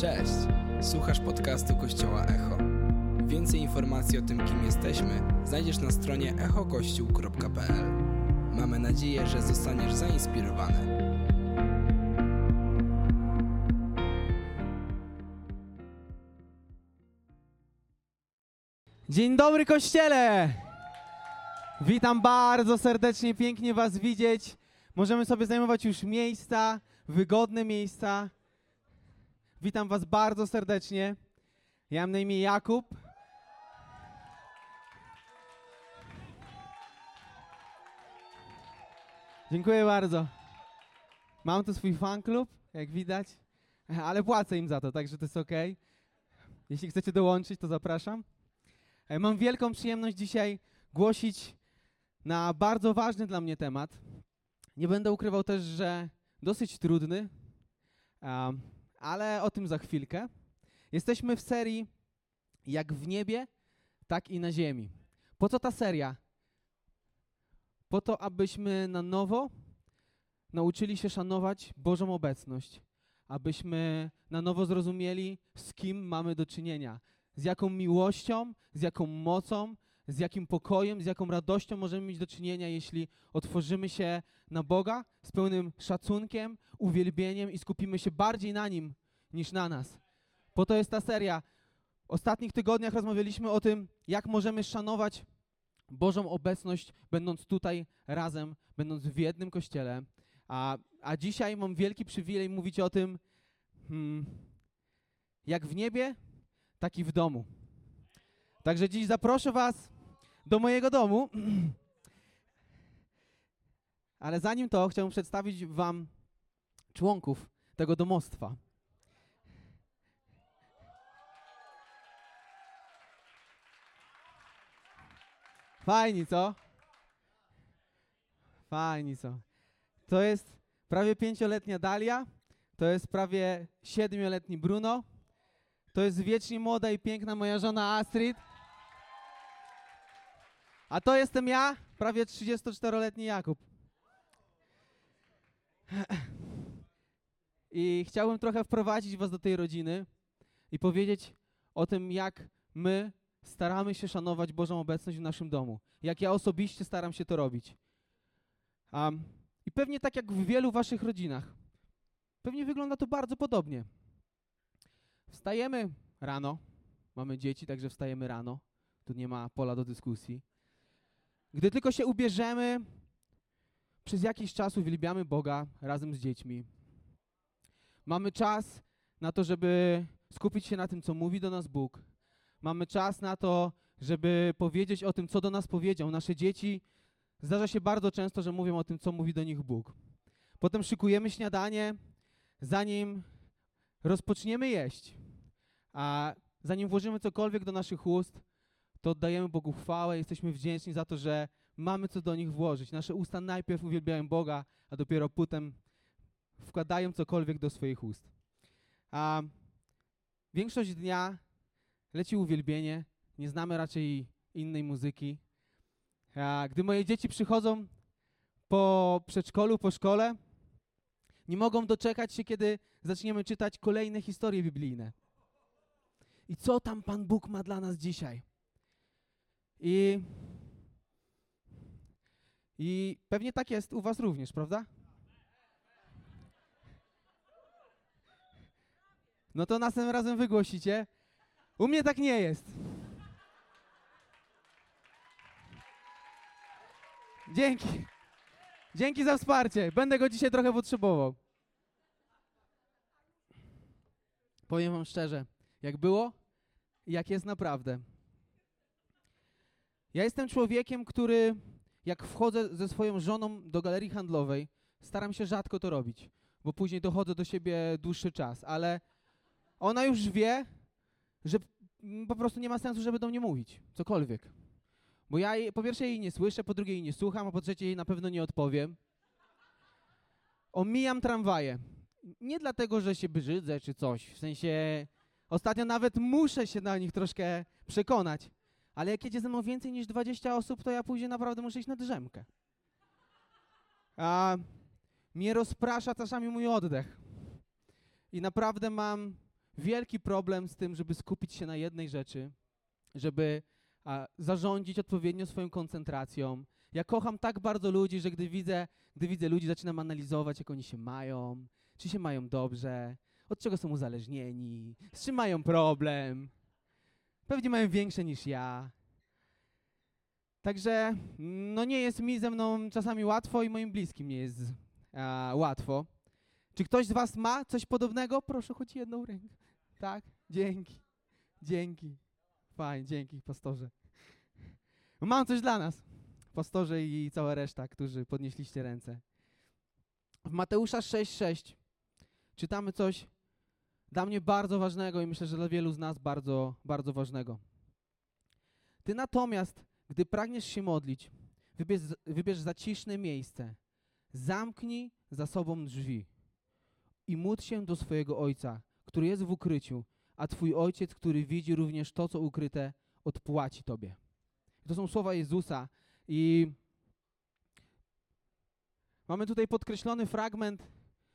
Cześć! Słuchasz podcastu Kościoła Echo. Więcej informacji o tym, kim jesteśmy, znajdziesz na stronie echokościół.pl. Mamy nadzieję, że zostaniesz zainspirowany. Dzień dobry Kościele! Witam bardzo serdecznie, pięknie Was widzieć. Możemy sobie zajmować już miejsca, wygodne miejsca. Witam Was bardzo serdecznie. Ja mam na imię Jakub. Dziękuję bardzo. Mam tu swój fan klub, jak widać, ale płacę im za to, także to jest ok. Jeśli chcecie dołączyć, to zapraszam. E, Mam wielką przyjemność dzisiaj głosić na bardzo ważny dla mnie temat. Nie będę ukrywał też, że dosyć trudny, ale o tym za chwilkę. Jesteśmy w serii Jak w niebie, tak i na ziemi. Po co ta seria? Po to, abyśmy na nowo nauczyli się szanować Bożą obecność, abyśmy na nowo zrozumieli, z kim mamy do czynienia, z jaką miłością, z jaką mocą, z jakim pokojem, z jaką radością możemy mieć do czynienia, jeśli otworzymy się na Boga z pełnym szacunkiem, uwielbieniem i skupimy się bardziej na Nim niż na nas. Po to jest ta seria. W ostatnich tygodniach rozmawialiśmy o tym, jak możemy szanować Bożą obecność, będąc tutaj razem, będąc w jednym kościele. A, a dzisiaj mam wielki przywilej mówić o tym, hmm, jak w niebie, tak i w domu. Także dziś zaproszę Was do mojego domu. Ale zanim to, chciałbym przedstawić Wam członków tego domostwa. Fajni, co? Fajni, co? To jest prawie pięcioletnia Dalia, to jest prawie siedmioletni Bruno, to jest wiecznie młoda i piękna moja żona Astrid. A to jestem ja, prawie 34-letni Jakub. I chciałbym trochę wprowadzić was do tej rodziny i powiedzieć o tym, jak my staramy się szanować Bożą obecność w naszym domu. Jak ja osobiście staram się to robić. Um, I pewnie tak jak w wielu waszych rodzinach. Pewnie wygląda to bardzo podobnie. Wstajemy rano. Mamy dzieci, także wstajemy rano. Tu nie ma pola do dyskusji. Gdy tylko się ubierzemy, przez jakiś czas uwielbiamy Boga razem z dziećmi. Mamy czas na to, żeby skupić się na tym, co mówi do nas Bóg. Mamy czas na to, żeby powiedzieć o tym, co do nas powiedział. Nasze dzieci zdarza się bardzo często, że mówią o tym, co mówi do nich Bóg. Potem szykujemy śniadanie, zanim rozpoczniemy jeść. A zanim włożymy cokolwiek do naszych ust, to oddajemy Bogu chwałę, jesteśmy wdzięczni za to, że mamy co do nich włożyć. Nasze usta najpierw uwielbiają Boga, a dopiero potem wkładają cokolwiek do swoich ust. A większość dnia leci uwielbienie, nie znamy raczej innej muzyki. A gdy moje dzieci przychodzą po przedszkolu, po szkole, nie mogą doczekać się, kiedy zaczniemy czytać kolejne historie biblijne. I co tam Pan Bóg ma dla nas dzisiaj? I, I pewnie tak jest u Was również, prawda? No to następnym razem wygłosicie. U mnie tak nie jest. Dzięki. Dzięki za wsparcie. Będę go dzisiaj trochę potrzebował. Powiem Wam szczerze, jak było jak jest naprawdę. Ja jestem człowiekiem, który jak wchodzę ze swoją żoną do galerii handlowej, staram się rzadko to robić, bo później dochodzę do siebie dłuższy czas, ale ona już wie, że po prostu nie ma sensu, żeby do mnie mówić, cokolwiek. Bo ja jej, po pierwsze jej nie słyszę, po drugie jej nie słucham, a po trzecie jej na pewno nie odpowiem. Omijam tramwaje. Nie dlatego, że się brzydzę czy coś, w sensie ostatnio nawet muszę się na nich troszkę przekonać, ale jak jedzie ze mną więcej niż 20 osób, to ja później naprawdę muszę iść na drzemkę. A mnie rozprasza czasami mój oddech. I naprawdę mam wielki problem z tym, żeby skupić się na jednej rzeczy, żeby a, zarządzić odpowiednio swoją koncentracją. Ja kocham tak bardzo ludzi, że gdy widzę, gdy widzę ludzi, zaczynam analizować, jak oni się mają, czy się mają dobrze, od czego są uzależnieni, z czym mają problem. Pewnie mają większe niż ja. Także no nie jest mi ze mną czasami łatwo i moim bliskim nie jest a, łatwo. Czy ktoś z was ma coś podobnego? Proszę choć jedną rękę. Tak? Dzięki. Dzięki. Fajnie, dzięki, pastorze. Mam coś dla nas, pastorze i cała reszta, którzy podnieśliście ręce. W Mateusza 6,6 czytamy coś dla mnie bardzo ważnego i myślę, że dla wielu z nas bardzo, bardzo ważnego. Ty natomiast, gdy pragniesz się modlić, wybierz, wybierz zaciszne miejsce, zamknij za sobą drzwi i módl się do swojego Ojca, który jest w ukryciu, a Twój Ojciec, który widzi również to, co ukryte, odpłaci Tobie. To są słowa Jezusa i mamy tutaj podkreślony fragment.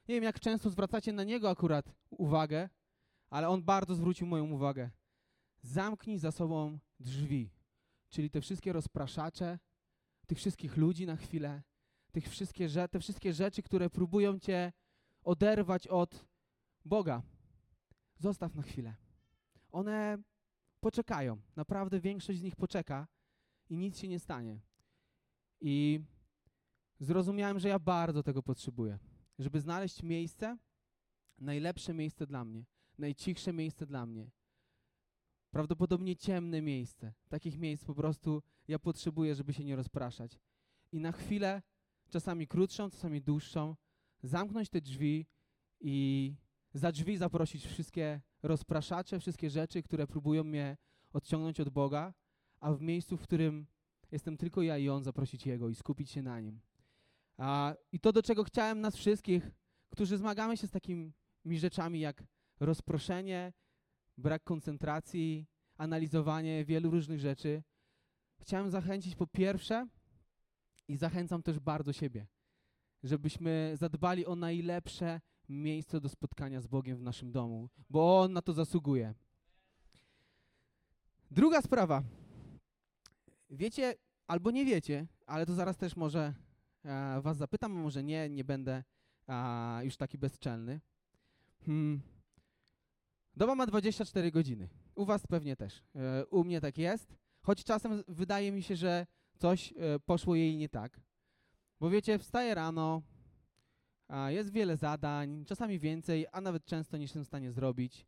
Nie wiem, jak często zwracacie na niego akurat uwagę, ale on bardzo zwrócił moją uwagę. Zamknij za sobą drzwi, czyli te wszystkie rozpraszacze, tych wszystkich ludzi na chwilę, tych wszystkie, te wszystkie rzeczy, które próbują cię oderwać od Boga. Zostaw na chwilę. One poczekają. Naprawdę większość z nich poczeka i nic się nie stanie. I zrozumiałem, że ja bardzo tego potrzebuję, żeby znaleźć miejsce, najlepsze miejsce dla mnie, najcichsze miejsce dla mnie. Prawdopodobnie ciemne miejsce. Takich miejsc po prostu ja potrzebuję, żeby się nie rozpraszać. I na chwilę, czasami krótszą, czasami dłuższą, zamknąć te drzwi i za drzwi zaprosić wszystkie rozpraszacze, wszystkie rzeczy, które próbują mnie odciągnąć od Boga, a w miejscu, w którym jestem tylko ja i On, zaprosić Jego i skupić się na Nim. A, I to, do czego chciałem nas wszystkich, którzy zmagamy się z takimi rzeczami jak rozproszenie, brak koncentracji, analizowanie wielu różnych rzeczy, chciałem zachęcić po pierwsze i zachęcam też bardzo siebie, żebyśmy zadbali o najlepsze miejsce do spotkania z Bogiem w naszym domu, bo On na to zasługuje. Druga sprawa. Wiecie, albo nie wiecie, ale to zaraz też może e, was zapytam, a może nie, nie będę już taki bezczelny. Hmm. Doba ma 24 godziny. U was pewnie też. E, u mnie tak jest. Choć czasem wydaje mi się, że coś e, poszło jej nie tak. Bo wiecie, wstaję rano, jest wiele zadań, czasami więcej, a nawet często niż jestem w stanie zrobić.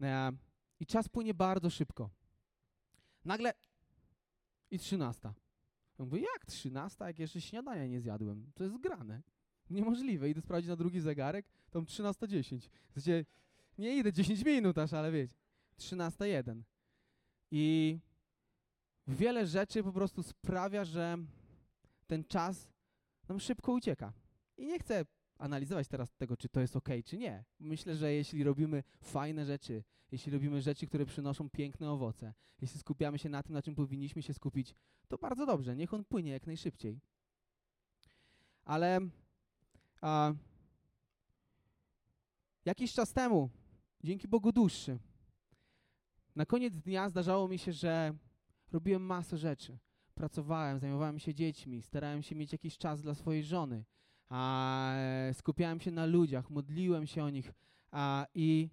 E, I czas płynie bardzo szybko. Nagle i trzynasta. Ja mówię, jak trzynasta, jak jeszcze śniadania nie zjadłem? To jest grane. Niemożliwe. Idę sprawdzić na drugi zegarek, tam 13.10. W sensie, nie idę 10 minut aż, ale wiecie. 13.1. I wiele rzeczy po prostu sprawia, że ten czas nam szybko ucieka. I nie chcę analizować teraz tego, czy to jest ok, czy nie. Myślę, że jeśli robimy fajne rzeczy, jeśli robimy rzeczy, które przynoszą piękne owoce, jeśli skupiamy się na tym, na czym powinniśmy się skupić, to bardzo dobrze, niech on płynie jak najszybciej. Ale a, jakiś czas temu, dzięki Bogu dłuższy, na koniec dnia zdarzało mi się, że robiłem masę rzeczy. Pracowałem, zajmowałem się dziećmi, starałem się mieć jakiś czas dla swojej żony, a, skupiałem się na ludziach, modliłem się o nich a, i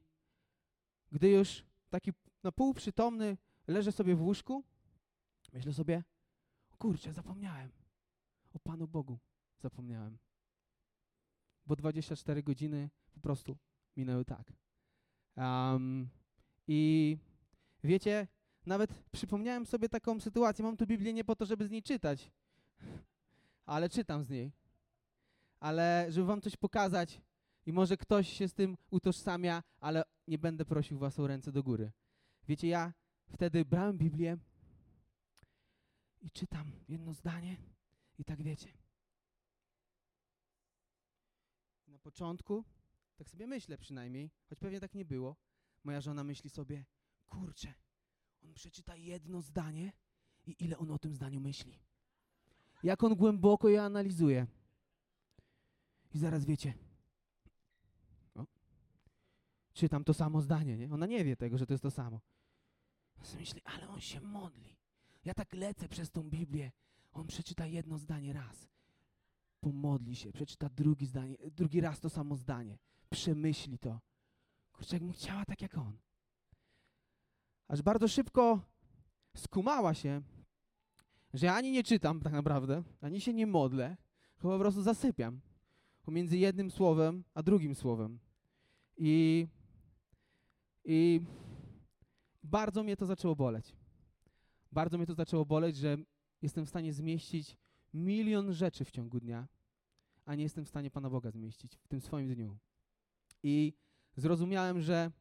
gdy już taki na pół przytomny leżę sobie w łóżku, myślę sobie, kurczę, zapomniałem. O Panu Bogu zapomniałem. Bo 24 godziny po prostu minęły tak. Um, I wiecie, nawet przypomniałem sobie taką sytuację. Mam tu Biblię nie po to, żeby z niej czytać, ale czytam z niej ale żeby wam coś pokazać i może ktoś się z tym utożsamia, ale nie będę prosił was o ręce do góry. Wiecie, ja wtedy brałem Biblię i czytam jedno zdanie i tak wiecie. Na początku, tak sobie myślę przynajmniej, choć pewnie tak nie było, moja żona myśli sobie, kurczę, on przeczyta jedno zdanie i ile on o tym zdaniu myśli. Jak on głęboko je analizuje. I zaraz wiecie. O. czytam to samo zdanie, nie? Ona nie wie tego, że to jest to samo. Myśli, ale on się modli. Ja tak lecę przez tą Biblię. On przeczyta jedno zdanie raz. Pomodli się, przeczyta drugi, zdanie, drugi raz to samo zdanie. Przemyśli to. Kurczę, jakbym chciała tak jak on. Aż bardzo szybko skumała się, że ja ani nie czytam tak naprawdę, ani się nie modlę, chyba po prostu zasypiam pomiędzy jednym słowem a drugim słowem. I, I bardzo mnie to zaczęło boleć. Bardzo mnie to zaczęło boleć, że jestem w stanie zmieścić milion rzeczy w ciągu dnia, a nie jestem w stanie Pana Boga zmieścić w tym swoim dniu. I zrozumiałem, że,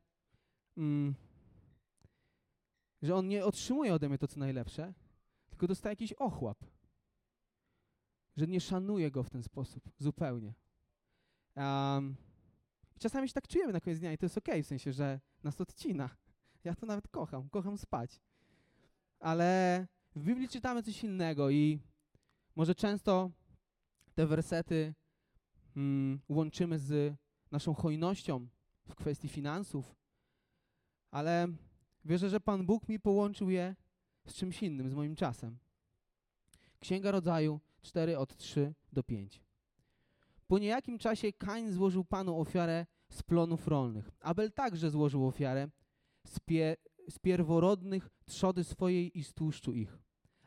mm, że On nie otrzymuje ode mnie to, co najlepsze, tylko dostaje jakiś ochłap. Że nie szanuje Go w ten sposób zupełnie. Um, czasami się tak czujemy na koniec dnia i to jest okej, okay, w sensie, że nas odcina. Ja to nawet kocham, kocham spać. Ale w Biblii czytamy coś innego i może często te wersety mm, łączymy z naszą hojnością w kwestii finansów, ale wierzę, że Pan Bóg mi połączył je z czymś innym, z moim czasem. Księga Rodzaju 4 od 3 do 5. Po niejakim czasie Kain złożył Panu ofiarę z plonów rolnych. Abel także złożył ofiarę z, pie, z pierworodnych trzody swojej i z tłuszczu ich.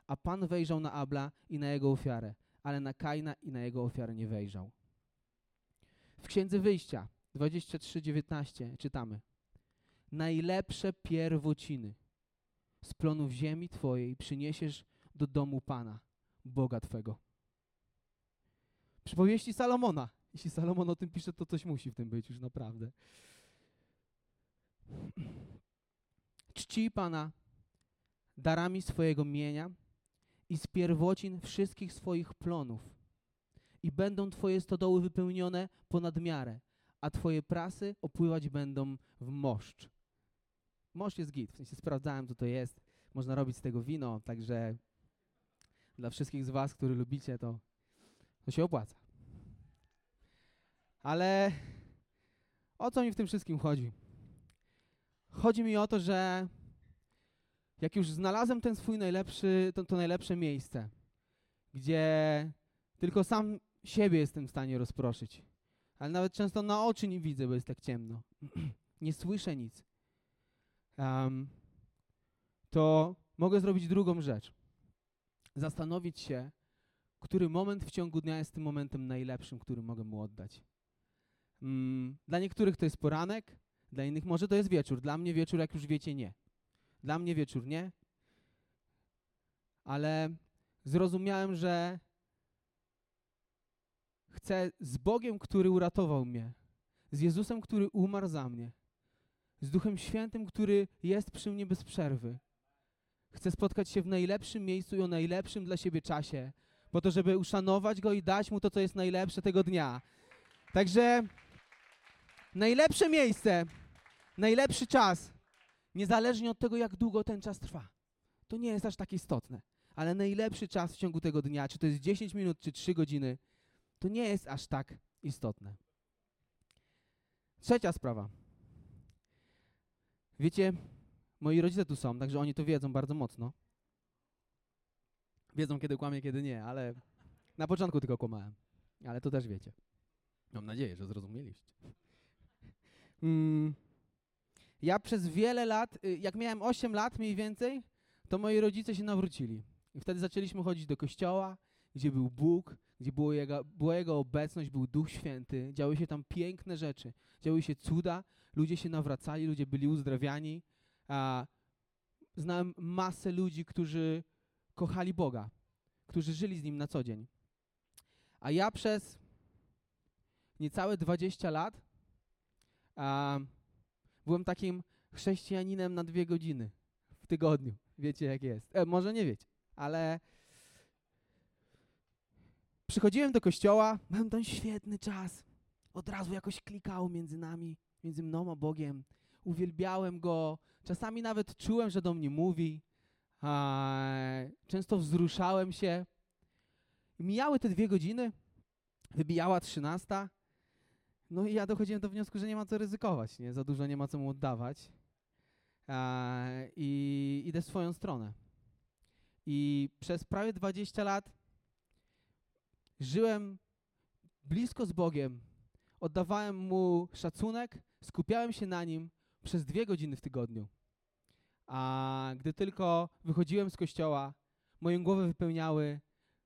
A Pan wejrzał na Abla i na jego ofiarę, ale na Kaina i na jego ofiarę nie wejrzał. W Księdze Wyjścia 23:19 czytamy: Najlepsze pierwociny z plonów ziemi Twojej przyniesiesz do domu Pana, Boga Twego. Przypowieści Salomona. Jeśli Salomon o tym pisze, to coś musi w tym być już naprawdę. Czci Pana darami swojego mienia i z pierwocin wszystkich swoich plonów. I będą Twoje stodoły wypełnione ponad miarę, a Twoje prasy opływać będą w moszcz. Moszcz jest git, w sensie sprawdzałem, co to jest. Można robić z tego wino, także dla wszystkich z Was, którzy lubicie, to, to się opłaca. Ale o co mi w tym wszystkim chodzi? Chodzi mi o to, że jak już znalazłem ten swój najlepszy, to, to najlepsze miejsce, gdzie tylko sam siebie jestem w stanie rozproszyć, ale nawet często na oczy nie widzę, bo jest tak ciemno. nie słyszę nic. Um, to mogę zrobić drugą rzecz. Zastanowić się, który moment w ciągu dnia jest tym momentem najlepszym, który mogę mu oddać. Mm, dla niektórych to jest poranek, dla innych może to jest wieczór. Dla mnie wieczór, jak już wiecie, nie. Dla mnie wieczór nie. Ale zrozumiałem, że chcę z Bogiem, który uratował mnie, z Jezusem, który umarł za mnie, z Duchem Świętym, który jest przy mnie bez przerwy. Chcę spotkać się w najlepszym miejscu i o najlepszym dla siebie czasie, po to, żeby uszanować Go i dać Mu to, co jest najlepsze tego dnia. Także najlepsze miejsce, najlepszy czas, niezależnie od tego, jak długo ten czas trwa. To nie jest aż tak istotne. Ale najlepszy czas w ciągu tego dnia, czy to jest 10 minut, czy 3 godziny, to nie jest aż tak istotne. Trzecia sprawa. Wiecie, moi rodzice tu są, także oni to wiedzą bardzo mocno. Wiedzą, kiedy kłamie, kiedy nie, ale na początku tylko kłamałem. Ale to też wiecie. Mam nadzieję, że zrozumieliście. Mm. Ja przez wiele lat, y, jak miałem 8 lat mniej więcej, to moi rodzice się nawrócili. I wtedy zaczęliśmy chodzić do kościoła, gdzie był Bóg, gdzie było jego, była Jego obecność, był Duch Święty. Działy się tam piękne rzeczy. Działy się cuda, ludzie się nawracali, ludzie byli uzdrawiani. A znałem masę ludzi, którzy kochali Boga, którzy żyli z Nim na co dzień. A ja przez niecałe 20 lat a, byłem takim chrześcijaninem na dwie godziny w tygodniu. Wiecie jak jest. E, może nie wiecie, ale przychodziłem do kościoła, miałem tam świetny czas. Od razu jakoś klikało między nami, między mną a Bogiem. Uwielbiałem Go. Czasami nawet czułem, że do mnie mówi. A, często wzruszałem się. Mijały te dwie godziny, wybijała trzynasta No i ja dochodziłem do wniosku, że nie ma co ryzykować, nie? Za dużo nie ma co mu oddawać. I idę w swoją stronę. I przez prawie 20 lat żyłem blisko z Bogiem, oddawałem Mu szacunek, skupiałem się na Nim przez dwie godziny w tygodniu. A gdy tylko wychodziłem z kościoła, moją głowę wypełniały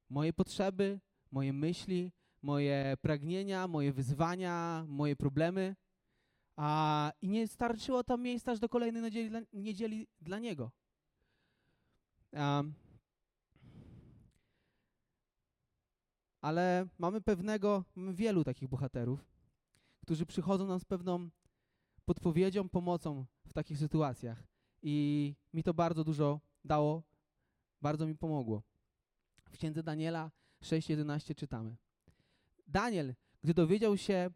moje potrzeby, moje myśli, moje pragnienia, moje wyzwania, moje problemy. A, I nie starczyło tam miejsca aż do kolejnej niedzieli dla, niedzieli dla Niego. Ale mamy pewnego, mamy wielu takich bohaterów, którzy przychodzą nam z pewną podpowiedzią, pomocą w takich sytuacjach. I mi to bardzo dużo dało, bardzo mi pomogło. W księdze Daniela 6:11 czytamy. Daniel, gdy dowiedział się,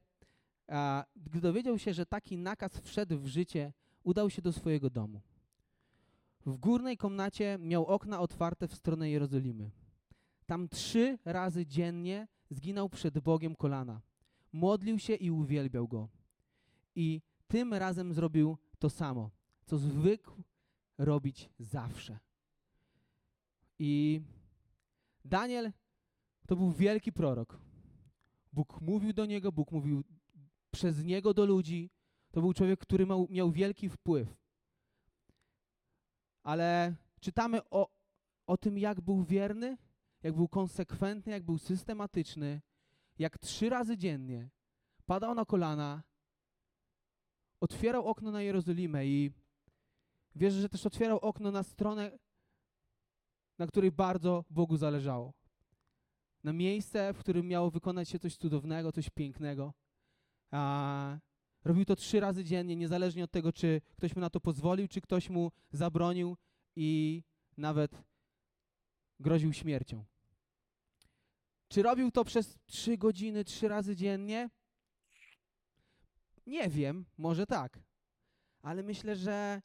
a, gdy dowiedział się, że taki nakaz wszedł w życie, udał się do swojego domu. W górnej komnacie miał okna otwarte w stronę Jerozolimy. Tam trzy razy dziennie zginął przed Bogiem kolana. Modlił się i uwielbiał Go. I tym razem zrobił to samo, co zwykł robić zawsze. I Daniel to był wielki prorok. Bóg mówił do niego, Bóg mówił przez niego do ludzi. To był człowiek, który miał, miał wielki wpływ. Ale czytamy o, o tym, jak był wierny, jak był konsekwentny, jak był systematyczny, jak trzy razy dziennie padał na kolana, otwierał okno na Jerozolimę i wierzę, że też otwierał okno na stronę, na której bardzo Bogu zależało. Na miejsce, w którym miało wykonać się coś cudownego, coś pięknego. A robił to trzy razy dziennie, niezależnie od tego, czy ktoś mu na to pozwolił, czy ktoś mu zabronił i nawet groził śmiercią. Czy robił to przez trzy godziny, trzy razy dziennie? Nie wiem, może tak. Ale myślę, że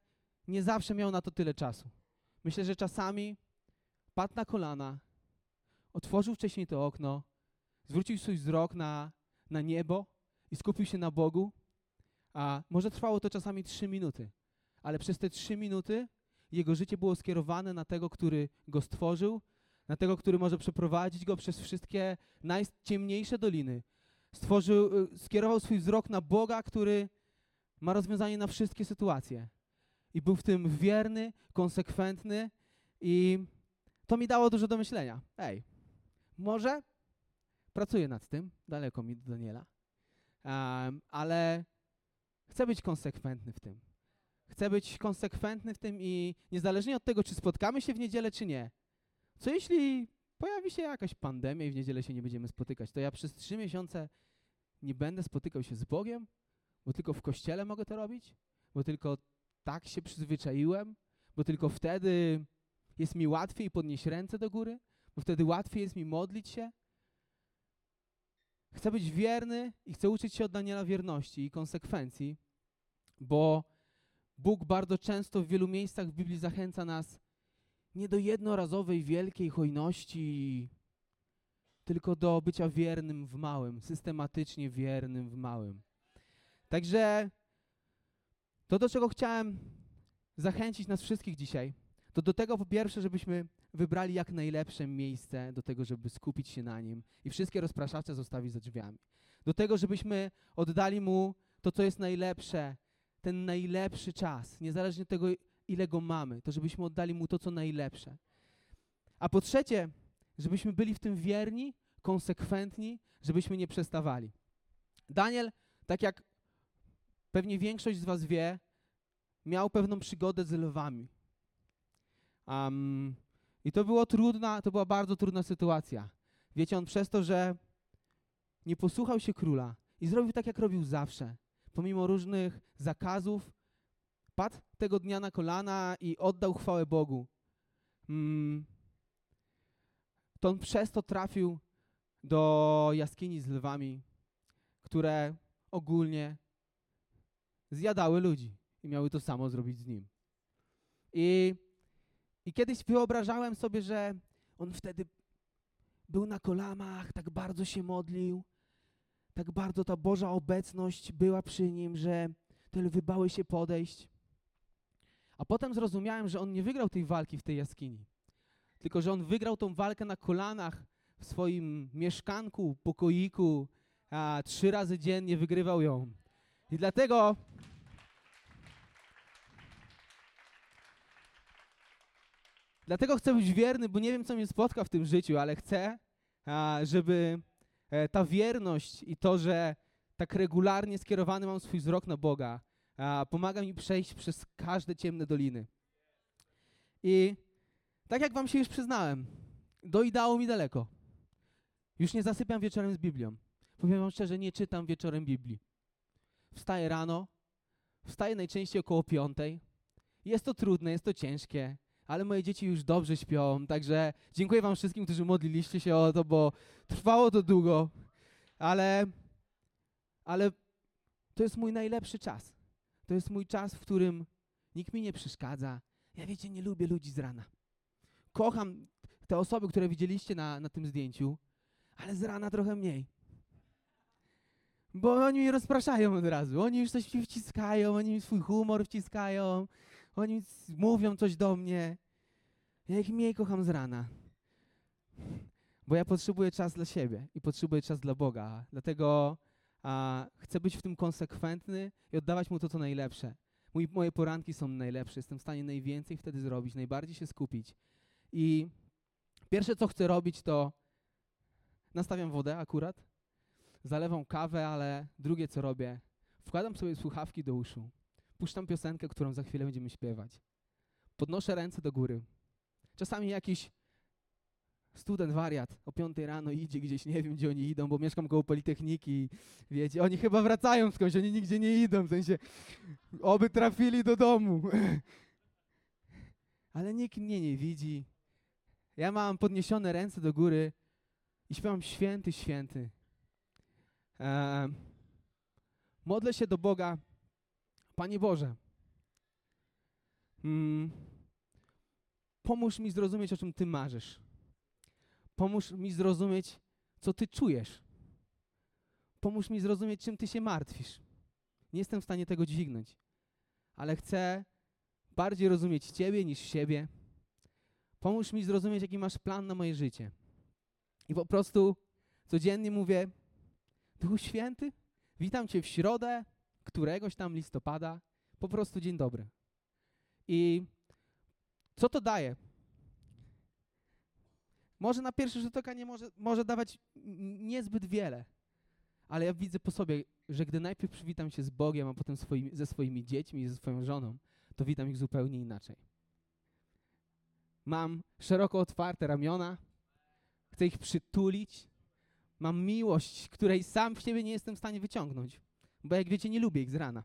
nie zawsze miał na to tyle czasu. Myślę, że czasami padł na kolana, otworzył wcześniej to okno, zwrócił swój wzrok na, na niebo i skupił się na Bogu. A może trwało to czasami trzy minuty, ale przez te trzy minuty jego życie było skierowane na tego, który go stworzył, na tego, który może przeprowadzić go przez wszystkie najciemniejsze doliny. Stworzył, y, skierował swój wzrok na Boga, który ma rozwiązanie na wszystkie sytuacje. I był w tym wierny, konsekwentny i to mi dało dużo do myślenia. Ej, może pracuję nad tym, daleko mi do Daniela, um, ale chcę być konsekwentny w tym. Chcę być konsekwentny w tym i niezależnie od tego, czy spotkamy się w niedzielę, czy nie, co jeśli pojawi się jakaś pandemia i w niedzielę się nie będziemy spotykać, to ja przez trzy miesiące nie będę spotykał się z Bogiem, bo tylko w kościele mogę to robić, bo tylko tak się przyzwyczaiłem, bo tylko wtedy jest mi łatwiej podnieść ręce do góry, bo wtedy łatwiej jest mi modlić się. Chcę być wierny i chcę uczyć się od Daniela wierności i konsekwencji, bo Bóg bardzo często w wielu miejscach w Biblii zachęca nas nie do jednorazowej wielkiej hojności, tylko do bycia wiernym w małym, systematycznie wiernym w małym. Także to, do czego chciałem zachęcić nas wszystkich dzisiaj, to do tego po pierwsze, żebyśmy wybrali jak najlepsze miejsce do tego, żeby skupić się na nim i wszystkie rozpraszacze zostawić za drzwiami. Do tego, żebyśmy oddali mu to, co jest najlepsze, ten najlepszy czas, niezależnie od tego, ile go mamy, to żebyśmy oddali mu to, co najlepsze. A po trzecie, żebyśmy byli w tym wierni, konsekwentni, żebyśmy nie przestawali. Daniel, tak jak pewnie większość z was wie, miał pewną przygodę z lwami. Um, I to było trudna, to była bardzo trudna sytuacja. Wiecie, on przez to, że nie posłuchał się króla i zrobił tak, jak robił zawsze, pomimo różnych zakazów, padł tego dnia na kolana i oddał chwałę Bogu. Mm, to on przez to trafił do jaskini z lwami, które ogólnie zjadały ludzi i miały to samo zrobić z nim. I, I kiedyś wyobrażałem sobie, że on wtedy był na kolanach, tak bardzo się modlił, tak bardzo ta Boża obecność była przy nim, że te lwy bały się podejść. A potem zrozumiałem, że on nie wygrał tej walki w tej jaskini, tylko że on wygrał tą walkę na kolanach w swoim mieszkanku, pokoiku, a trzy razy dziennie wygrywał ją. I dlatego Dlatego chcę być wierny, bo nie wiem, co mnie spotka w tym życiu, ale chcę, żeby e, ta wierność i to, że tak regularnie skierowany mam swój wzrok na Boga, pomaga mi przejść przez każde ciemne doliny. I tak jak wam się już przyznałem, do ideału mi daleko. Już nie zasypiam wieczorem z Biblią. Powiem wam szczerze, nie czytam wieczorem Biblii. Wstaję rano, wstaję najczęściej około piątej. Jest to trudne, jest to ciężkie, ale moje dzieci już dobrze śpią, także dziękuję wam wszystkim, którzy modliliście się o to, bo trwało to długo, ale, ale to jest mój najlepszy czas. To jest mój czas, w którym nikt mi nie przeszkadza. Ja wiecie, nie lubię ludzi z rana. Kocham te osoby, które widzieliście na, na tym zdjęciu, ale z rana trochę mniej. Bo oni mnie rozpraszają od razu. Oni już coś mi wciskają, oni mi swój humor wciskają, oni mówią coś do mnie. Ja ich mniej kocham z rana. Bo ja potrzebuję czas dla siebie i potrzebuję czas dla Boga. Dlatego a, chcę być w tym konsekwentny i oddawać Mu to, co najlepsze. Mój, moje poranki są najlepsze. Jestem w stanie najwięcej wtedy zrobić, najbardziej się skupić. I pierwsze, co chcę robić, to nastawiam wodę akurat, zalewam kawę, ale drugie, co robię, wkładam sobie słuchawki do uszu, puszczam piosenkę, którą za chwilę będziemy śpiewać. Podnoszę ręce do góry. Czasami jakiś student wariat o piątej rano idzie gdzieś, nie wiem gdzie oni idą, bo mieszkam koło Politechniki, wiecie, oni chyba wracają skądś, oni nigdzie nie idą, w sensie oby trafili do domu. Ale nikt mnie nie widzi. Ja mam podniesione ręce do góry i śpiewam święty, święty. Eee, modlę się do Boga, Panie Boże, mm, pomóż mi zrozumieć, o czym Ty marzysz. Pomóż mi zrozumieć, co Ty czujesz. Pomóż mi zrozumieć, czym Ty się martwisz. Nie jestem w stanie tego dźwignąć, ale chcę bardziej rozumieć Ciebie niż siebie. Pomóż mi zrozumieć, jaki masz plan na moje życie. I po prostu codziennie mówię, Duchu Święty, witam Cię w środę, któregoś tam listopada, po prostu dzień dobry. I co to daje? Może na pierwszy rzut oka nie może, może dawać niezbyt wiele, ale ja widzę po sobie, że gdy najpierw przywitam się z Bogiem, a potem swoimi, ze swoimi dziećmi, ze swoją żoną, to witam ich zupełnie inaczej. Mam szeroko otwarte ramiona, chcę ich przytulić, mam miłość, której sam w siebie nie jestem w stanie wyciągnąć, bo jak wiecie, nie lubię ich z rana.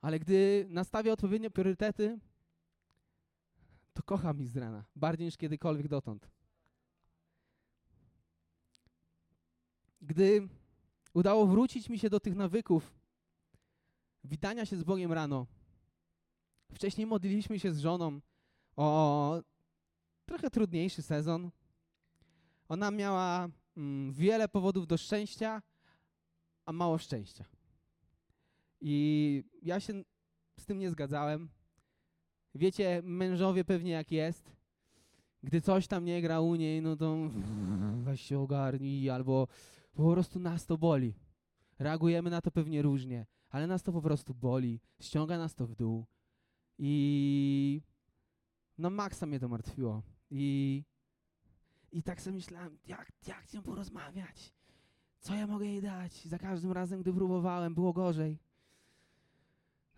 Ale gdy nastawię odpowiednie priorytety, to kocham ich z rana, bardziej niż kiedykolwiek dotąd. Gdy udało wrócić mi się do tych nawyków witania się z Bogiem rano, wcześniej modliliśmy się z żoną o trochę trudniejszy sezon. Ona miała mm, wiele powodów do szczęścia, a mało szczęścia. I ja się z tym nie zgadzałem. Wiecie, mężowie pewnie jak jest, gdy coś tam nie gra u niej, no to weź się ogarnij, albo po prostu nas to boli. Reagujemy na to pewnie różnie, ale nas to po prostu boli, ściąga nas to w dół. I no maksa mnie to martwiło. I, i tak sobie myślałem, jak, jak z nią porozmawiać? Co ja mogę jej dać? Za każdym razem, gdy próbowałem, było gorzej.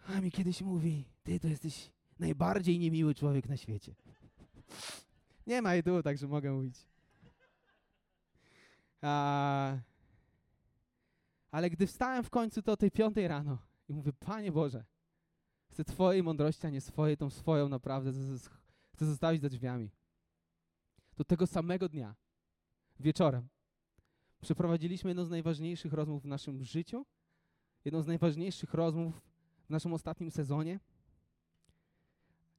A mi kiedyś mówi, ty to jesteś najbardziej niemiły człowiek na świecie. Nie ma tu, także mogę mówić. A, ale gdy wstałem w końcu to o tej piątej rano i mówię, Panie Boże, chcę Twojej mądrości, a nie swojej, tą swoją naprawdę chcę zostawić za drzwiami. To tego samego dnia, wieczorem, przeprowadziliśmy jedną z najważniejszych rozmów w naszym życiu, jedną z najważniejszych rozmów w naszym ostatnim sezonie.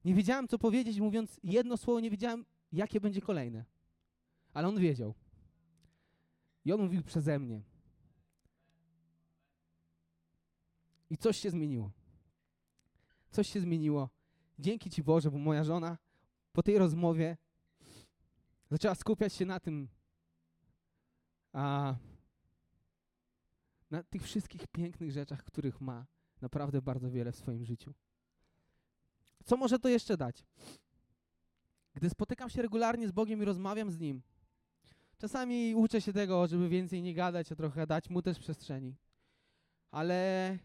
Nie wiedziałem, co powiedzieć, mówiąc jedno słowo, nie wiedziałem, jakie będzie kolejne. Ale on wiedział. I on mówił przeze mnie. I coś się zmieniło. Coś się zmieniło. Dzięki Ci Boże, bo moja żona po tej rozmowie zaczęła skupiać się na tym, a, na tych wszystkich pięknych rzeczach, których ma naprawdę bardzo wiele w swoim życiu. Co może to jeszcze dać? Gdy spotykam się regularnie z Bogiem i rozmawiam z Nim, czasami uczę się tego, żeby więcej nie gadać, a trochę dać Mu też przestrzeni. Ale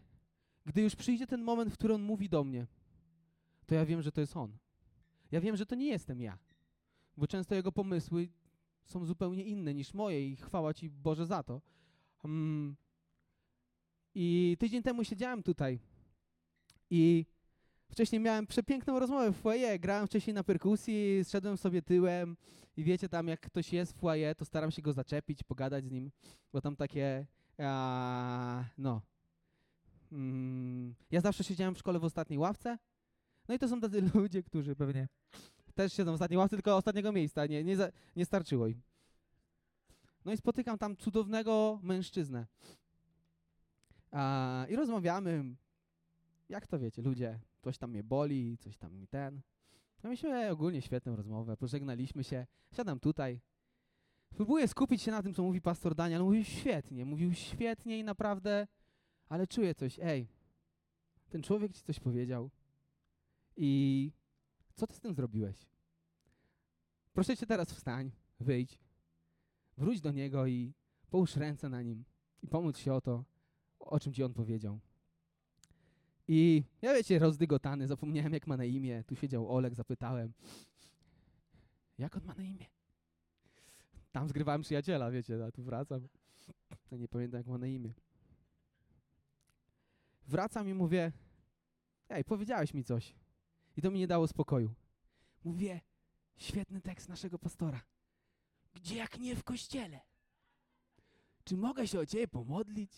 gdy już przyjdzie ten moment, w którym On mówi do mnie, to ja wiem, że to jest On. Ja wiem, że to nie jestem ja, bo często Jego pomysły są zupełnie inne niż moje i chwała Ci Boże za to. Um, I tydzień temu siedziałem tutaj i wcześniej miałem przepiękną rozmowę w foyer, grałem wcześniej na perkusji, zszedłem sobie tyłem i wiecie tam jak ktoś jest w foyer, to staram się go zaczepić, pogadać z nim, bo tam takie, a, no. Mm, ja zawsze siedziałem w szkole w ostatniej ławce, no i to są tacy ludzie, którzy pewnie też siedzą w ostatniej ławce, tylko ostatniego miejsca, nie, nie, za, nie starczyło im. No i spotykam tam cudownego mężczyznę. A, I rozmawiamy, jak to wiecie, ludzie, coś tam mnie boli, coś tam mi ten. No mieliśmy ogólnie świetną rozmowę, pożegnaliśmy się, siadam tutaj. Próbuję skupić się na tym, co mówi pastor Daniel. Mówił świetnie, mówił świetnie i naprawdę, ale czuję coś, ej, ten człowiek ci coś powiedział i co ty z tym zrobiłeś? Proszę cię teraz wstań, wyjdź, wróć do niego i połóż ręce na nim i pomóc się o to, o czym ci on powiedział. I ja wiecie, rozdygotany, zapomniałem jak ma na imię. Tu siedział Olek, zapytałem, jak on ma na imię? Tam zgrywałem przyjaciela, wiecie, a tu wracam. Ja nie pamiętam jak ma na imię. Wracam i mówię, ej, powiedziałeś mi coś. I to mi nie dało spokoju. Mówię, świetny tekst naszego pastora. Gdzie jak nie w kościele? Czy mogę się o ciebie pomodlić?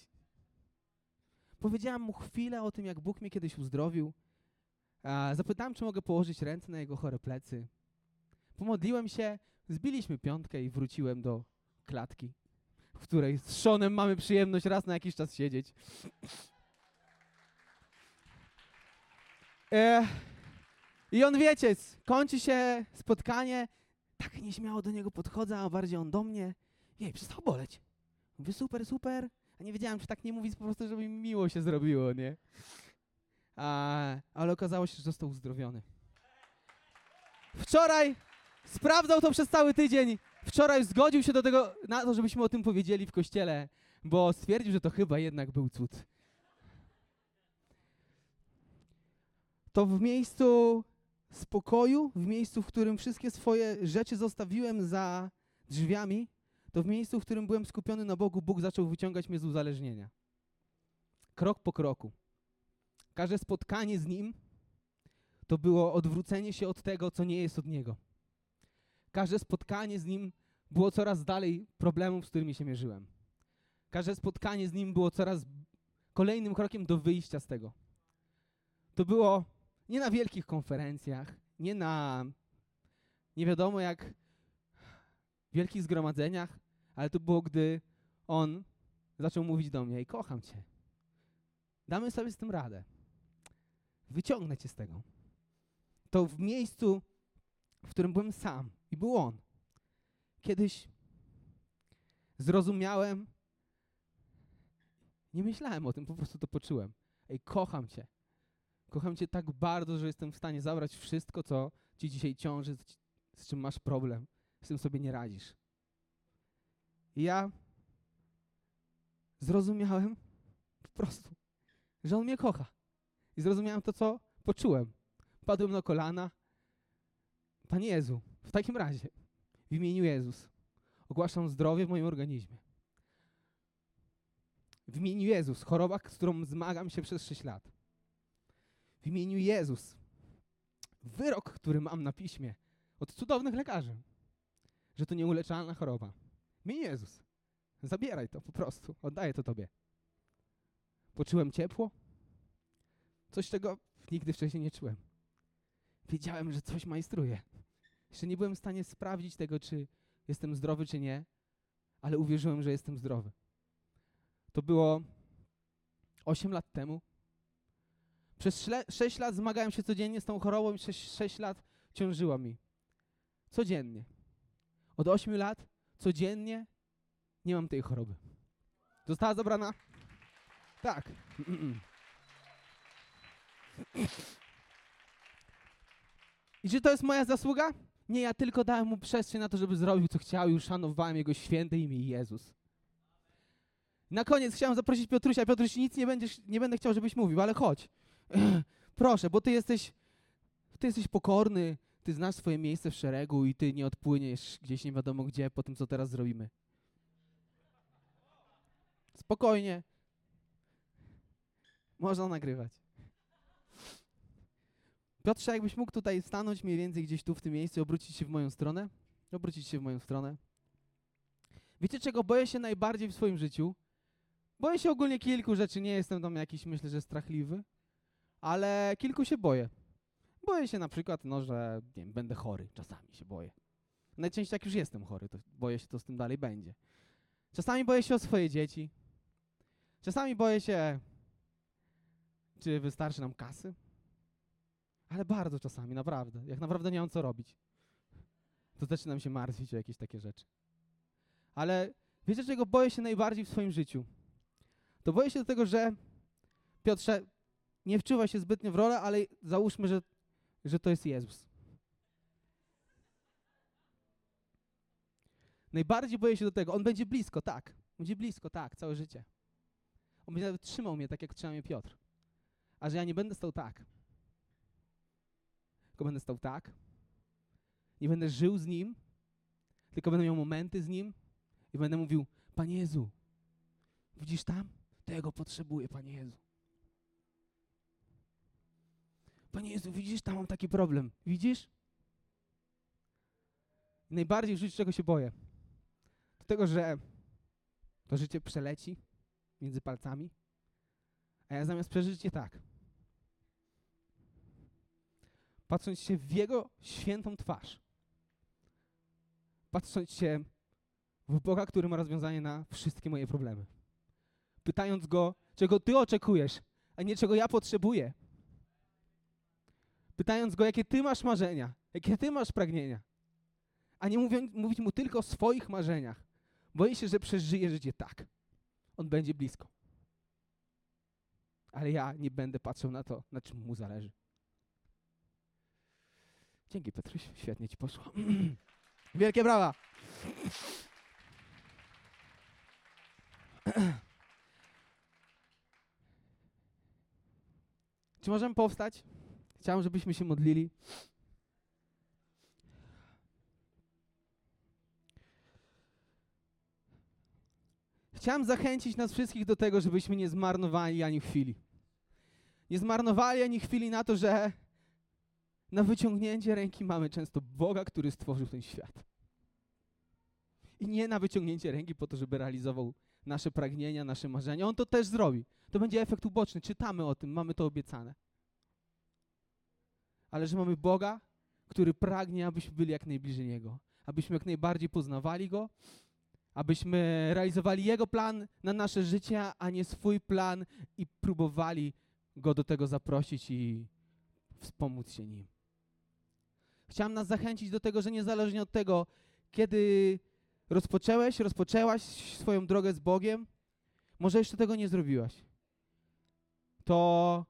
Powiedziałam mu chwilę o tym, jak Bóg mnie kiedyś uzdrowił. A zapytałem, czy mogę położyć ręce na jego chore plecy. Pomodliłem się, zbiliśmy piątkę i wróciłem do klatki, w której z Seanem mamy przyjemność raz na jakiś czas siedzieć. E, I on, wiecie, kończy się spotkanie, tak nieśmiało do niego podchodzę, a bardziej on do mnie. Jej, przestał boleć. Mówię, super, super. A nie wiedziałem, czy tak nie mówić po prostu, żeby mi miło się zrobiło, nie? A, ale okazało się, że został uzdrowiony. Wczoraj sprawdzał to przez cały tydzień. Wczoraj zgodził się do tego, na to, żebyśmy o tym powiedzieli w kościele, bo stwierdził, że to chyba jednak był cud. To w miejscu spokoju, w miejscu, w którym wszystkie swoje rzeczy zostawiłem za drzwiami, to w miejscu, w którym byłem skupiony na Bogu, Bóg zaczął wyciągać mnie z uzależnienia. Krok po kroku. Każde spotkanie z Nim to było odwrócenie się od tego, co nie jest od Niego. Każde spotkanie z Nim było coraz dalej problemów, z którymi się mierzyłem. Każde spotkanie z Nim było coraz kolejnym krokiem do wyjścia z tego. To było nie na wielkich konferencjach, nie na nie wiadomo jak wielkich zgromadzeniach, ale to było, gdy on zaczął mówić do mnie i kocham cię. Damy sobie z tym radę. Wyciągnę cię z tego. To w miejscu, w którym byłem sam i był on. Kiedyś zrozumiałem, nie myślałem o tym, po prostu to poczułem. Ej, kocham cię. Kocham cię tak bardzo, że jestem w stanie zabrać wszystko, co ci dzisiaj ciąży, z czym masz problem z tym sobie nie radzisz. I ja zrozumiałem po prostu, że On mnie kocha. I zrozumiałem to, co poczułem. Padłem na kolana. Panie Jezu, w takim razie, w imieniu Jezus, ogłaszam zdrowie w moim organizmie. W imieniu Jezus, choroba, z którą zmagam się przez 6 lat. W imieniu Jezus, wyrok, który mam na piśmie od cudownych lekarzy że to nieuleczalna choroba. Mi Jezus. Zabieraj to po prostu. Oddaję to Tobie. Poczułem ciepło. Coś, czego nigdy wcześniej nie czułem. Wiedziałem, że coś majstruje. Jeszcze nie byłem w stanie sprawdzić tego, czy jestem zdrowy, czy nie, ale uwierzyłem, że jestem zdrowy. To było 8 lat temu. Przez 6 lat zmagałem się codziennie z tą chorobą i przez 6 lat ciążyła mi. Codziennie. Od 8 lat codziennie nie mam tej choroby. Została zabrana? Tak. I czy to jest moja zasługa? Nie, ja tylko dałem mu przestrzeń na to, żeby zrobił, co chciał i uszanowałem jego święte imię Jezus. Na koniec chciałem zaprosić Piotrusia. Piotruś, nic nie, będziesz, nie będę chciał, żebyś mówił, ale chodź. Proszę, bo ty jesteś, ty jesteś pokorny, ty znasz swoje miejsce w szeregu i ty nie odpłyniesz gdzieś nie wiadomo gdzie po tym, co teraz zrobimy. Spokojnie. Można nagrywać. Piotrze, jakbyś mógł tutaj stanąć mniej więcej gdzieś tu w tym miejscu, obrócić się w moją stronę. Obrócić się w moją stronę. Wiecie, czego boję się najbardziej w swoim życiu? Boję się ogólnie kilku rzeczy. Nie jestem tam jakiś, myślę, że strachliwy, ale kilku się boję. Boję się na przykład, no, że nie wiem, będę chory. Czasami się boję. Najczęściej jak już jestem chory, to boję się, to z tym dalej będzie. Czasami boję się o swoje dzieci. Czasami boję się, czy wystarczy nam kasy. Ale bardzo czasami, naprawdę. Jak naprawdę nie mam co robić, to zaczynam się martwić o jakieś takie rzeczy. Ale wiecie, czego boję się najbardziej w swoim życiu? To boję się do tego, że Piotrze, nie wczuwa się zbytnio w rolę, ale załóżmy, że, że to jest Jezus. Najbardziej boję się do tego. On będzie blisko, tak. Będzie blisko, tak, całe życie. On będzie nawet trzymał mnie tak, jak trzyma mnie Piotr. A że ja nie będę stał tak. Tylko będę stał tak. Nie będę żył z Nim, tylko będę miał momenty z Nim i będę mówił, Panie Jezu, widzisz tam? Tego potrzebuję, Panie Jezu. Panie Jezu, widzisz, tam mam taki problem. Widzisz? Najbardziej w życiu czego się boję? Do tego, że to życie przeleci między palcami, a ja zamiast przeżyć je tak, patrząc się w Jego świętą twarz, patrząc się w Boga, który ma rozwiązanie na wszystkie moje problemy, pytając Go, czego Ty oczekujesz, a nie czego ja potrzebuję, pytając Go, jakie Ty masz marzenia, jakie Ty masz pragnienia, a nie mówić, mówić Mu tylko o swoich marzeniach. Boję się, że przeżyję życie tak. On będzie blisko. Ale ja nie będę patrzył na to, na czym Mu zależy. Dzięki Petruś, świetnie Ci poszło. Wielkie brawa! Czy możemy powstać? Chciałem, żebyśmy się modlili. Chciałem zachęcić nas wszystkich do tego, żebyśmy nie zmarnowali ani chwili. Nie zmarnowali ani chwili na to, że na wyciągnięcie ręki mamy często Boga, który stworzył ten świat. I nie na wyciągnięcie ręki po to, żeby realizował nasze pragnienia, nasze marzenia. On to też zrobi. To będzie efekt uboczny. Czytamy o tym, mamy to obiecane. Ale że mamy Boga, który pragnie, abyśmy byli jak najbliżej Niego. Abyśmy jak najbardziej poznawali Go, abyśmy realizowali Jego plan na nasze życie, a nie swój plan i próbowali Go do tego zaprosić i wspomóc się Nim. Chciałem nas zachęcić do tego, że niezależnie od tego, kiedy rozpoczęłeś, rozpoczęłaś swoją drogę z Bogiem, może jeszcze tego nie zrobiłaś, to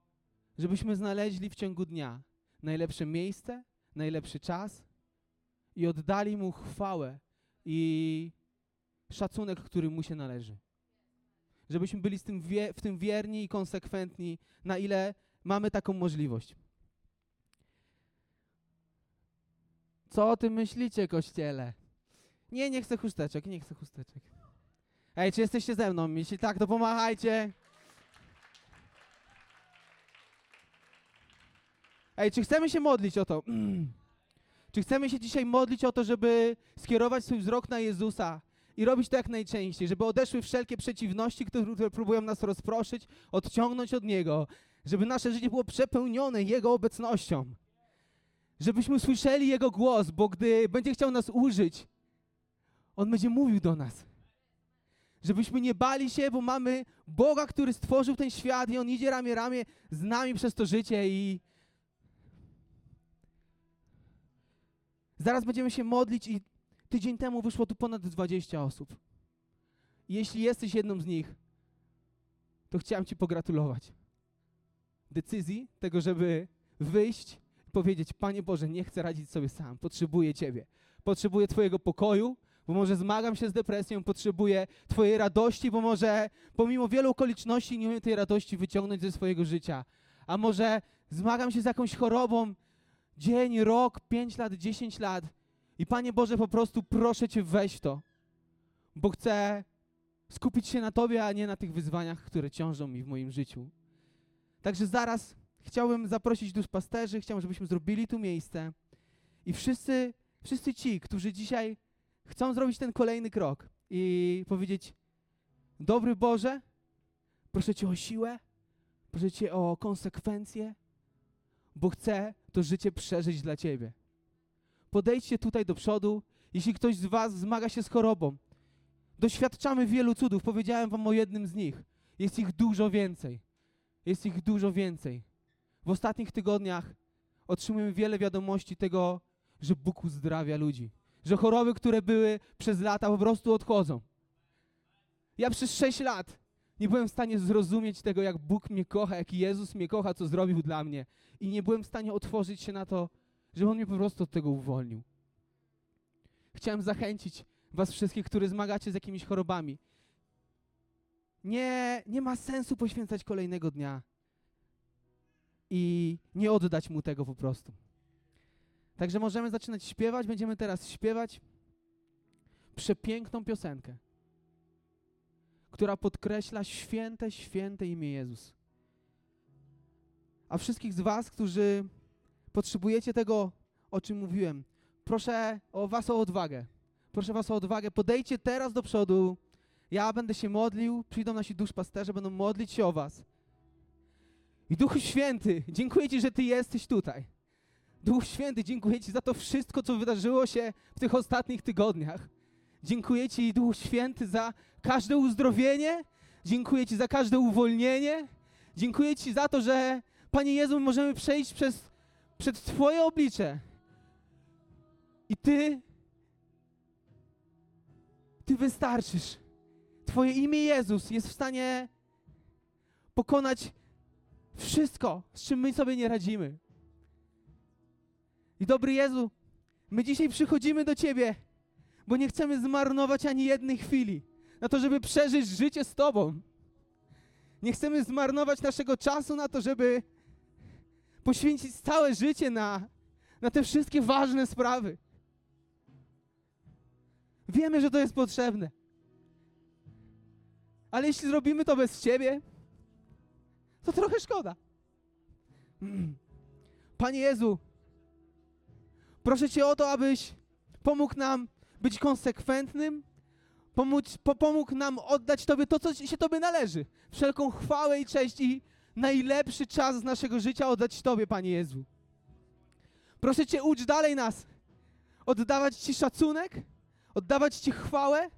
żebyśmy znaleźli w ciągu dnia najlepsze miejsce, najlepszy czas i oddali Mu chwałę i szacunek, który Mu się należy. Żebyśmy byli tym w tym wierni i konsekwentni, na ile mamy taką możliwość. Co o tym myślicie, kościele? Nie, nie chcę chusteczek, nie chcę chusteczek. Ej, czy jesteście ze mną? Jeśli tak, to pomachajcie. Ej, czy chcemy się modlić o to? czy chcemy się dzisiaj modlić o to, żeby skierować swój wzrok na Jezusa i robić to jak najczęściej, żeby odeszły wszelkie przeciwności, które, próbują nas rozproszyć, odciągnąć od Niego, żeby nasze życie było przepełnione Jego obecnością żebyśmy słyszeli Jego głos, bo gdy będzie chciał nas użyć, On będzie mówił do nas. Żebyśmy nie bali się, bo mamy Boga, który stworzył ten świat i On idzie ramię ramię z nami przez to życie i zaraz będziemy się modlić i tydzień temu wyszło tu ponad 20 osób. Jeśli jesteś jedną z nich, to chciałem Ci pogratulować decyzji tego, żeby wyjść i powiedzieć, Panie Boże, nie chcę radzić sobie sam, potrzebuję Ciebie. Potrzebuję Twojego pokoju, bo może zmagam się z depresją, potrzebuję Twojej radości, bo może pomimo wielu okoliczności nie umiem tej radości wyciągnąć ze swojego życia. A może zmagam się z jakąś chorobą, dzień, rok, pięć lat, dziesięć lat. I Panie Boże, po prostu proszę Cię, weź to, bo chcę skupić się na Tobie, a nie na tych wyzwaniach, które ciążą mi w moim życiu. Także zaraz chciałbym zaprosić duszpasterzy, chciałbym, żebyśmy zrobili tu miejsce i wszyscy, wszyscy ci, którzy dzisiaj chcą zrobić ten kolejny krok i powiedzieć dobry Boże, proszę Cię o siłę, proszę Cię o konsekwencje, bo chcę to życie przeżyć dla Ciebie. Podejdźcie tutaj do przodu, jeśli ktoś z Was zmaga się z chorobą. Doświadczamy wielu cudów, powiedziałem Wam o jednym z nich. Jest ich dużo więcej. Jest ich dużo więcej. W ostatnich tygodniach otrzymujemy wiele wiadomości tego, że Bóg uzdrawia ludzi. Że choroby, które były przez lata, po prostu odchodzą. Ja przez sześć lat nie byłem w stanie zrozumieć tego, jak Bóg mnie kocha, jak Jezus mnie kocha, co zrobił dla mnie. I nie byłem w stanie otworzyć się na to, że On mnie po prostu od tego uwolnił. Chciałem zachęcić Was wszystkich, którzy zmagacie z jakimiś chorobami. Nie, nie ma sensu poświęcać kolejnego dnia i nie oddać Mu tego po prostu. Także możemy zaczynać śpiewać. Będziemy teraz śpiewać przepiękną piosenkę, która podkreśla święte, święte imię Jezus. A wszystkich z Was, którzy potrzebujecie tego, o czym mówiłem, proszę o Was o odwagę. Proszę Was o odwagę. Podejdźcie teraz do przodu. Ja będę się modlił, przyjdą nasi duszpasterze, będą modlić się o Was. I Duchu Święty, dziękuję Ci, że Ty jesteś tutaj. Duch Święty, dziękuję Ci za to wszystko, co wydarzyło się w tych ostatnich tygodniach. Dziękuję Ci, Duch Święty, za każde uzdrowienie. Dziękuję Ci za każde uwolnienie. Dziękuję Ci za to, że Panie Jezu, możemy przejść przez, przed Twoje oblicze. I Ty, Ty wystarczysz. Twoje imię Jezus jest w stanie pokonać wszystko, z czym my sobie nie radzimy. I dobry Jezu, my dzisiaj przychodzimy do Ciebie, bo nie chcemy zmarnować ani jednej chwili na to, żeby przeżyć życie z Tobą. Nie chcemy zmarnować naszego czasu na to, żeby poświęcić całe życie na, na te wszystkie ważne sprawy. Wiemy, że to jest potrzebne. Ale jeśli zrobimy to bez Ciebie, to trochę szkoda. Panie Jezu, proszę Cię o to, abyś pomógł nam być konsekwentnym, pomóc, po, pomógł nam oddać Tobie to, co się Tobie należy. Wszelką chwałę i cześć i najlepszy czas z naszego życia oddać Tobie, Panie Jezu. Proszę Cię, ucz dalej nas oddawać Ci szacunek, oddawać Ci chwałę.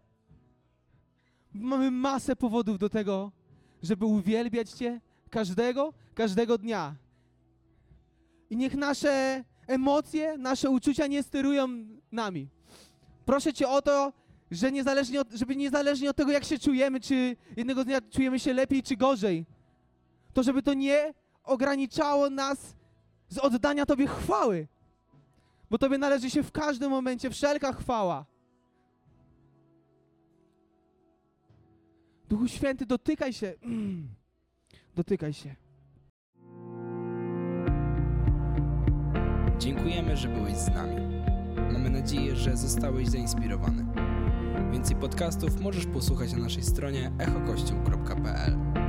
Mamy masę powodów do tego, żeby uwielbiać Cię, każdego, każdego dnia. I niech nasze emocje, nasze uczucia nie sterują nami. Proszę Cię o to, że niezależnie od, żeby niezależnie od tego, jak się czujemy, czy jednego dnia czujemy się lepiej, czy gorzej, to żeby to nie ograniczało nas z oddania Tobie chwały. Bo Tobie należy się w każdym momencie wszelka chwała. Duchu Święty, dotykaj się. Dotykaj się. Dziękujemy, że byłeś z nami. Mamy nadzieję, że zostałeś zainspirowany. Więcej podcastów możesz posłuchać na naszej stronie echokościół.pl.